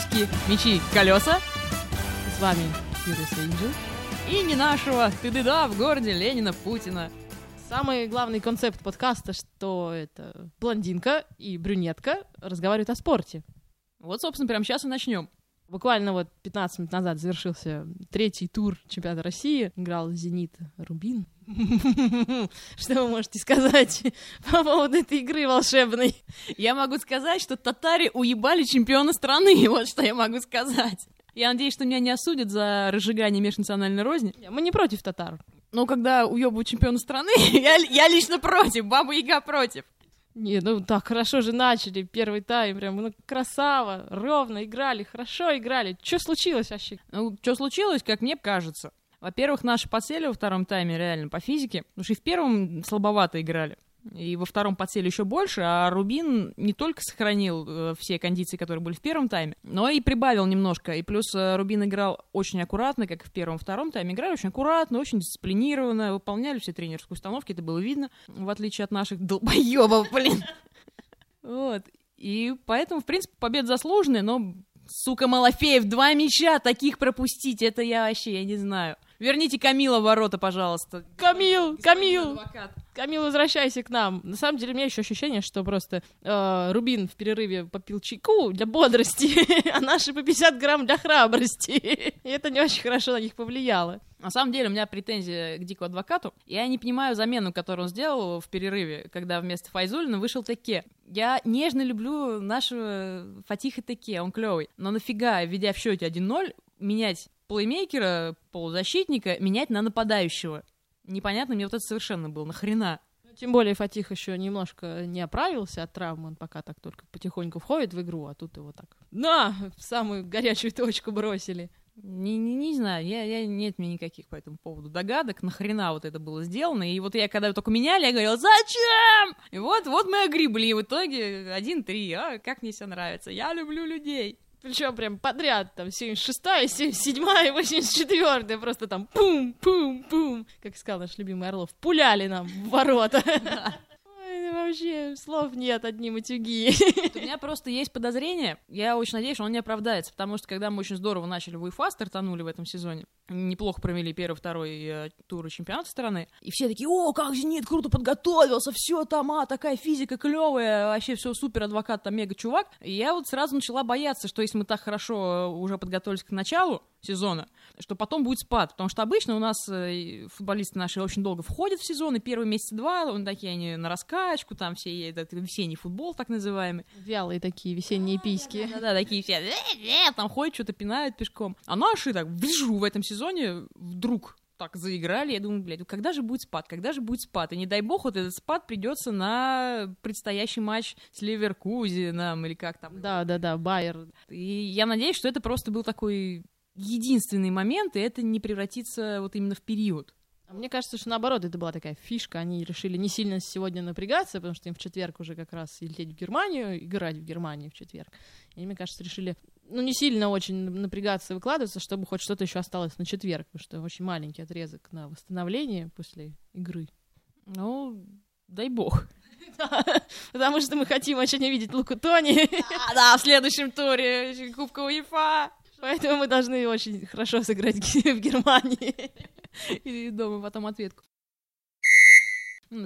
«Сиськи, мечи, колеса». С вами Фьюрис Энджел. И не нашего ты-да в городе Ленина Путина. Самый главный концепт подкаста, что это блондинка и брюнетка разговаривают о спорте. Вот, собственно, прямо сейчас и начнем. Буквально вот 15 минут назад завершился третий тур чемпионата России. Играл «Зенит» Рубин. Что вы можете сказать по поводу этой игры волшебной? Я могу сказать, что татари уебали чемпиона страны. Вот что я могу сказать. Я надеюсь, что меня не осудят за разжигание межнациональной розни. Мы не против татар. Но когда уебывают чемпиона страны, я, я лично против, Баба Яга против. Не, ну так хорошо же начали первый тайм, прям, ну красава, ровно играли, хорошо играли. Что случилось вообще? Ну, что случилось, как мне кажется. Во-первых, наши подсели во втором тайме реально по физике, потому что и в первом слабовато играли. И во втором подсели еще больше, а Рубин не только сохранил э, все кондиции, которые были в первом тайме, но и прибавил немножко. И плюс э, Рубин играл очень аккуратно, как и в первом втором тайме. Играли очень аккуратно, очень дисциплинированно, выполняли все тренерские установки, это было видно, в отличие от наших долбоебов, блин. Вот. И поэтому, в принципе, победа заслуженная, но, сука, Малафеев, два мяча, таких пропустить, это я вообще, я не знаю. Верните Камила в ворота, пожалуйста. Камил, Камил! Адвокат. Камил, возвращайся к нам. На самом деле, у меня еще ощущение, что просто э, Рубин в перерыве попил чайку для бодрости, а наши по 50 грамм для храбрости. И это не очень хорошо на них повлияло. На самом деле, у меня претензия к Дику адвокату. Я не понимаю замену, которую он сделал в перерыве, когда вместо Файзулина вышел Теке. Я нежно люблю нашего Фатиха Теке, он клевый. Но нафига, введя в счете 1-0, менять плеймейкера, полузащитника, менять на нападающего. Непонятно мне вот это совершенно было. Нахрена? Ну, тем более Фатих еще немножко не оправился от травмы, он пока так только потихоньку входит в игру, а тут его так на, в самую горячую точку бросили. Не, не, не знаю, я, я, нет мне никаких по этому поводу догадок, нахрена вот это было сделано. И вот я, когда только меняли, я говорила, зачем? И вот, вот мы огрибли, и в итоге 1-3, а, как мне все нравится, я люблю людей. Причем прям подряд, там, 76-я, 77-я, 84-я, просто там пум-пум-пум, как сказал наш любимый Орлов, пуляли нам в ворота. Вообще слов нет, одни матюги. У меня просто есть подозрение, я очень надеюсь, что он не оправдается, потому что когда мы очень здорово начали в УЕФА, стартанули в этом сезоне, неплохо провели первый, второй э, туры чемпионата страны. И все такие, о, как Зенит круто подготовился, все там, а, такая физика клевая, вообще все супер, адвокат там мега чувак. И я вот сразу начала бояться, что если мы так хорошо уже подготовились к началу сезона, что потом будет спад. Потому что обычно у нас э, футболисты наши очень долго входят в сезон, и первые месяца два, он такие они на раскачку, там все этот весенний футбол так называемый. Вялые такие весенние письки. Да-да, такие все, там ходят, что-то пинают пешком. А наши так, вижу в этом сезоне вдруг так заиграли, я думаю, блядь, когда же будет спад, когда же будет спад? И не дай бог, вот этот спад придется на предстоящий матч с Ливеркузеном или как там. Да, да, да, Байер. И я надеюсь, что это просто был такой единственный момент, и это не превратится вот именно в период. А мне кажется, что наоборот, это была такая фишка. Они решили не сильно сегодня напрягаться, потому что им в четверг уже как раз лететь в Германию, играть в Германии в четверг. И мне кажется, решили ну, не сильно очень напрягаться и выкладываться, чтобы хоть что-то еще осталось на четверг, потому что очень маленький отрезок на восстановление после игры. Ну, дай бог. Потому что мы хотим очень видеть Луку Тони. Да, в следующем туре Кубка УЕФА. Поэтому мы должны очень хорошо сыграть в Германии. И дома потом ответку.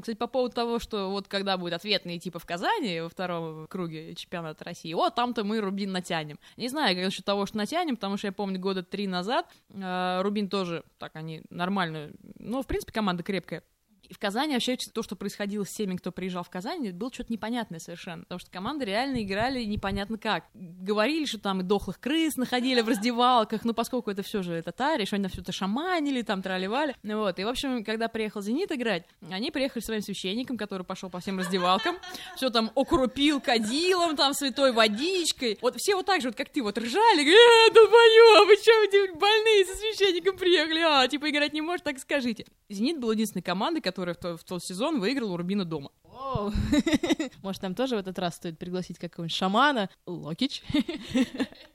Кстати, по поводу того, что вот когда будет ответный типа в Казани во втором круге чемпионата России, о, там-то мы Рубин натянем. Не знаю, как насчет того, что натянем, потому что я помню года три назад э, Рубин тоже, так они нормально, ну, в принципе, команда крепкая, в Казани вообще то, что происходило с теми, кто приезжал в Казань, было что-то непонятное совершенно, потому что команды реально играли непонятно как. Говорили, что там и дохлых крыс находили в раздевалках, но поскольку это все же татари, что они все это шаманили, там траливали. Ну вот, и в общем, когда приехал Зенит играть, они приехали своим священником, который пошел по всем раздевалкам, все там окрупил кадилом, там святой водичкой. Вот все вот так же, вот как ты, вот ржали, э, долбоёб, вы что, больные со священником приехали, а, типа играть не может, так скажите. Зенит был единственной командой, которая в, то, в тот сезон выиграла у Рубина дома. Может, нам тоже в этот раз стоит пригласить какого-нибудь шамана? Локич.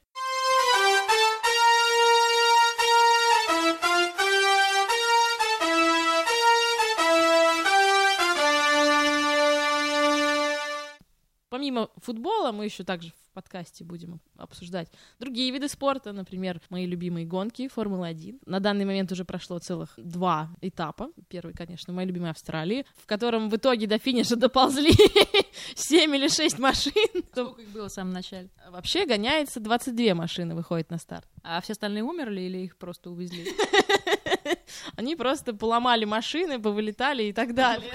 Помимо футбола, мы еще также в подкасте будем обсуждать другие виды спорта, например, мои любимые гонки Формулы-1. На данный момент уже прошло целых два этапа. Первый, конечно, моей любимой Австралии, в котором в итоге до финиша доползли 7 или 6 машин. Сколько их было в самом начале? Вообще гоняется 22 машины, выходит на старт. А все остальные умерли или их просто увезли? Они просто поломали машины, повылетали и так далее.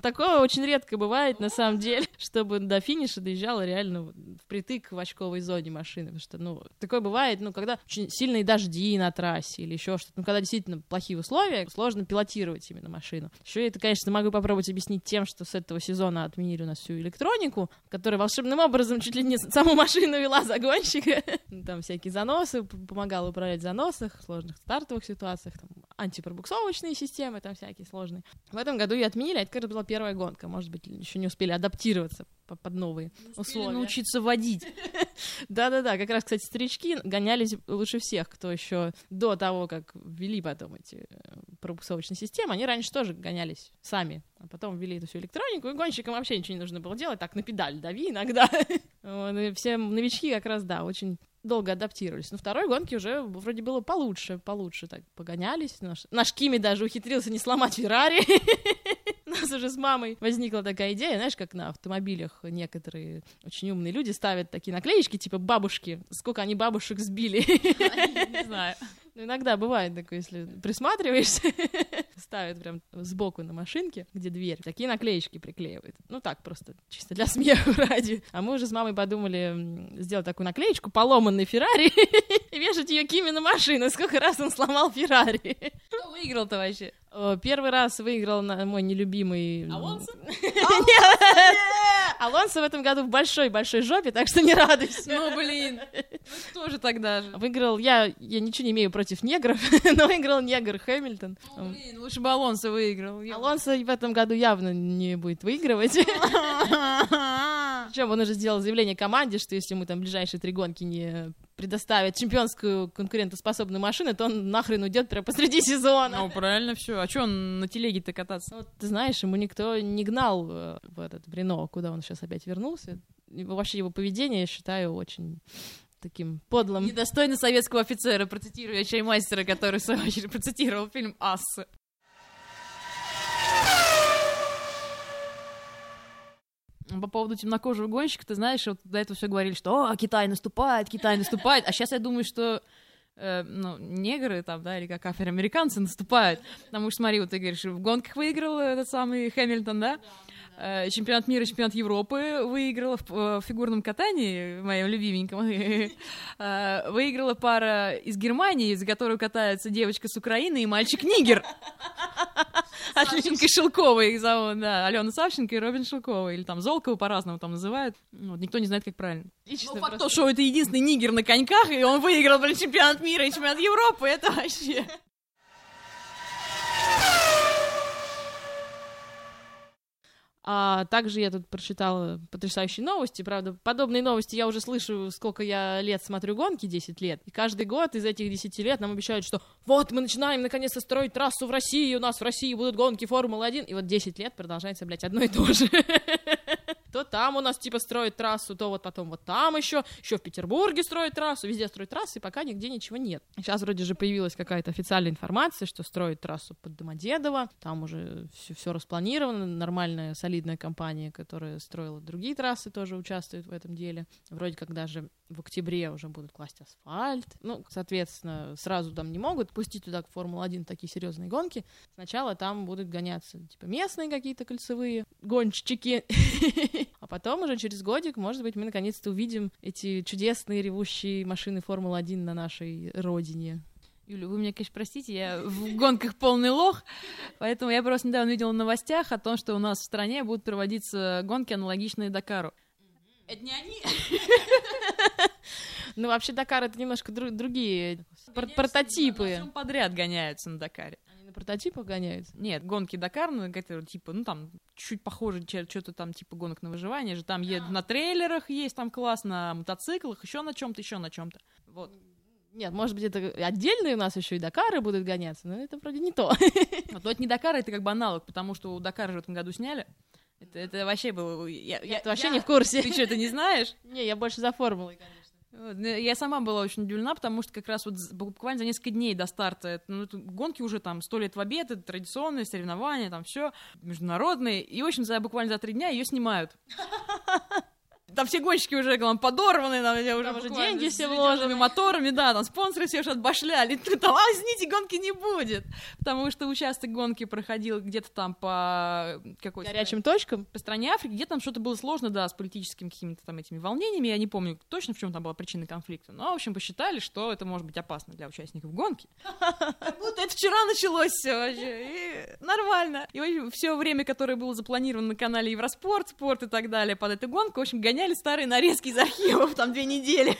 Такое очень редко бывает, на самом деле, чтобы до финиша доезжала реально впритык в очковой зоне машины. Потому что, ну, такое бывает, ну, когда очень сильные дожди на трассе или еще что-то. Ну, когда действительно плохие условия, сложно пилотировать именно машину. Еще это, конечно, могу попробовать объяснить тем, что с этого сезона отменили у нас всю электронику, которая волшебным образом чуть ли не саму машину вела загонщика. Там всякие заносы, помогала управлять в заносах, в сложных стартовых ситуациях, там, антипробуксовочные системы там всякие сложные. В этом году ее отменили, а это как раз была первая гонка. Может быть, еще не успели адаптироваться под новые не условия. научиться водить. Да-да-да, как раз, кстати, старички гонялись лучше всех, кто еще до того, как ввели потом эти э, пробуксовочные системы, они раньше тоже гонялись сами, а потом ввели эту всю электронику, и гонщикам вообще ничего не нужно было делать, так на педаль дави иногда. Все новички как раз, да, очень долго адаптировались. Но второй гонки уже вроде было получше, получше так погонялись. Наш, наш Кими даже ухитрился не сломать Феррари. У нас уже с мамой возникла такая идея, знаешь, как на автомобилях некоторые очень умные люди ставят такие наклеечки, типа бабушки, сколько они бабушек сбили. Не знаю. Ну, иногда бывает такое, если присматриваешься, ставят прям сбоку на машинке, где дверь, такие наклеечки приклеивают. Ну, так просто, чисто для смеха ради. А мы уже с мамой подумали сделать такую наклеечку, поломанный Феррари, и вешать ее Кими на машину. Сколько раз он сломал Феррари. Кто выиграл-то вообще? Первый раз выиграл мой нелюбимый... Алонсо? Алонсо в этом году в большой-большой жопе, так что не радуйся. Ну, блин, ну же тогда же? Выиграл, я, я ничего не имею против негров, но выиграл негр Хэмилтон. Ну, блин, лучше бы Алонсо выиграл. Алонсо в этом году явно не будет выигрывать. Причем он уже сделал заявление команде, что если мы там ближайшие три гонки не предоставят чемпионскую конкурентоспособную машину, то он нахрен уйдет прямо посреди сезона. Ну, правильно все. А что он на телеге-то кататься? Ну, ты знаешь, ему никто не гнал в, в этот в Рено, куда он сейчас опять вернулся. Вообще его поведение, я считаю, очень таким подлым. Недостойно советского офицера, процитируя чаймастера, который, в свою очередь, процитировал фильм «Ассы». По поводу темнокожего гонщика, ты знаешь, вот до этого все говорили, что «О, Китай наступает, Китай наступает», а сейчас я думаю, что э, ну, негры там, да, или как афроамериканцы наступают. Потому что, смотри, вот ты говоришь, в гонках выиграл этот самый Хэмилтон, да? Э, чемпионат мира, чемпионат Европы выиграла в, в фигурном катании, моем любименьком. Э, выиграла пара из Германии, за которую катается девочка с Украины и мальчик-нигер. Отличненько Шелковой их зовут, да, Алена Савченко и Робин Шелкова, или там Золкова по-разному там называют, вот, никто не знает, как правильно. Ну, факт то, что это единственный нигер на коньках, и он выиграл, блин, чемпионат мира и чемпионат Европы, это вообще... А также я тут прочитала потрясающие новости. Правда, подобные новости я уже слышу, сколько я лет смотрю гонки, 10 лет. И каждый год из этих 10 лет нам обещают, что вот мы начинаем наконец-то строить трассу в России, у нас в России будут гонки Формулы-1. И вот 10 лет продолжается, блядь, одно и то же. То там у нас типа строят трассу, то вот потом вот там еще, еще в Петербурге строят трассу, везде строят трассы, и пока нигде ничего нет. Сейчас вроде же появилась какая-то официальная информация, что строят трассу под Домодедово, там уже все, все распланировано, нормальная солидная компания, которая строила другие трассы, тоже участвует в этом деле. Вроде как даже в октябре уже будут класть асфальт. Ну, соответственно, сразу там не могут пустить туда к Формулу-1 такие серьезные гонки. Сначала там будут гоняться, типа, местные какие-то кольцевые гонщики. А потом уже через годик, может быть, мы наконец-то увидим эти чудесные ревущие машины Формулы-1 на нашей родине. Юля, вы меня, конечно, простите, я в гонках полный лох, поэтому я просто недавно видела в новостях о том, что у нас в стране будут проводиться гонки, аналогичные Дакару. Это не они? Ну, вообще, Дакар — это немножко другие прототипы. подряд гоняются на Дакаре. Они на прототипах гоняются? Нет, гонки Дакар, ну, это типа, ну, там, чуть похоже, что-то там, типа, гонок на выживание же. Там едут на трейлерах есть, там класс, на мотоциклах, еще на чем-то, еще на чем-то. Вот. Нет, может быть, это отдельные у нас еще и Дакары будут гоняться, но это вроде не то. Вот, но это не Дакар, это как бы аналог, потому что у Дакара же в этом году сняли. Это, это вообще было... Я, я, я вообще я... не в курсе. Ты что, ты не знаешь? Не, я больше за формулой, конечно. Ну, я сама была очень удивлена, потому что как раз вот буквально за несколько дней до старта ну, гонки уже там сто лет в обед, это традиционные соревнования, там все международные, и, в общем, за буквально за три дня ее снимают. Там все гонщики уже там, подорваны, там, уже, там уже деньги все вложены. моторами, да, там спонсоры все уже отбашляли. Там, а, извините, гонки не будет. Потому что участок гонки проходил где-то там по какой-то... Горячим точкам? По стране Африки, где там что-то было сложно, да, с политическими какими-то там этими волнениями. Я не помню точно, в чем там была причина конфликта. Но, в общем, посчитали, что это может быть опасно для участников гонки. Как будто это вчера началось все вообще. И нормально. И все время, которое было запланировано на канале Евроспорт, спорт и так далее под эту гонку, в общем, гоняли гоняли старые нарезки из архивов там две недели.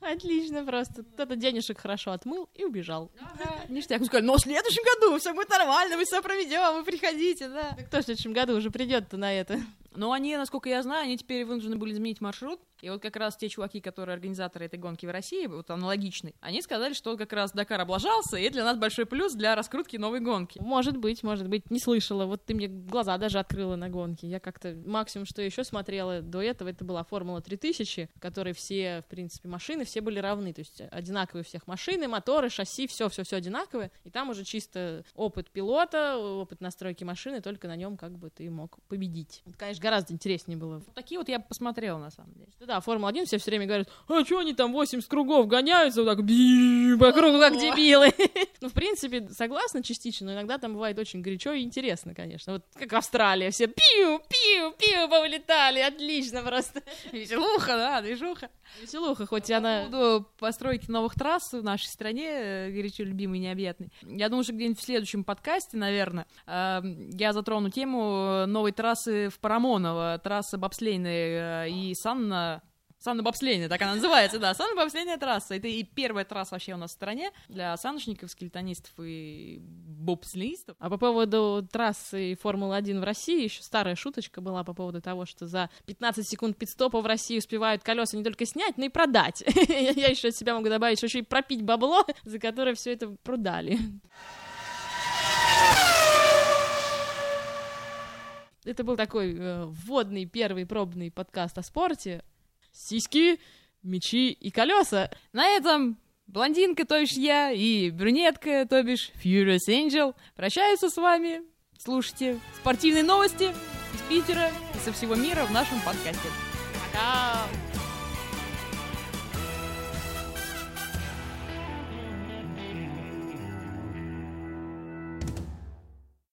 Отлично просто. Кто-то денежек хорошо отмыл и убежал. Ага, ништяк. Мы сказали, но в следующем году все будет нормально, мы все проведем, вы приходите, да. Так кто в следующем году уже придет-то на это? Но они, насколько я знаю, они теперь вынуждены были изменить маршрут. И вот как раз те чуваки, которые организаторы этой гонки в России, вот аналогичный, они сказали, что как раз Дакар облажался, и это для нас большой плюс для раскрутки новой гонки. Может быть, может быть, не слышала. Вот ты мне глаза даже открыла на гонке. Я как-то максимум, что еще смотрела до этого, это была Формула 3000, в которой все, в принципе, машины, все были равны. То есть одинаковые всех машины, моторы, шасси, все-все-все одинаковое. И там уже чисто опыт пилота, опыт настройки машины, только на нем как бы ты мог победить. Это, конечно, гораздо интереснее было. Такие вот я посмотрела, на самом деле да, Формула-1 все все время говорят, а что они там 80 кругов гоняются, вот так по кругу, как дебилы. ну, в принципе, согласна частично, но иногда там бывает очень горячо и интересно, конечно. Вот как Австралия, все пиу, пиу, пиу повылетали, отлично просто. Веселуха, да, движуха. Веселуха, хоть она... По постройки новых трасс в нашей стране, э, горячо любимый и необъятный. Я думаю, что где-нибудь в следующем подкасте, наверное, эм, я затрону тему новой трассы в Парамоново, трасса бобслейная э, и санна Санно-бобслейная, так она называется, да, санно-бобслейная трасса. Это и первая трасса вообще у нас в стране для саночников, скелетонистов и бобслеистов. А по поводу трассы Формулы-1 в России, еще старая шуточка была по поводу того, что за 15 секунд пидстопа в России успевают колеса не только снять, но и продать. Я еще от себя могу добавить, что еще и пропить бабло, за которое все это продали. Это был такой э, вводный первый пробный подкаст о спорте сиськи, мечи и колеса. На этом блондинка, то бишь я, и брюнетка, то бишь Furious Angel, прощаются с вами. Слушайте спортивные новости из Питера и со всего мира в нашем подкасте.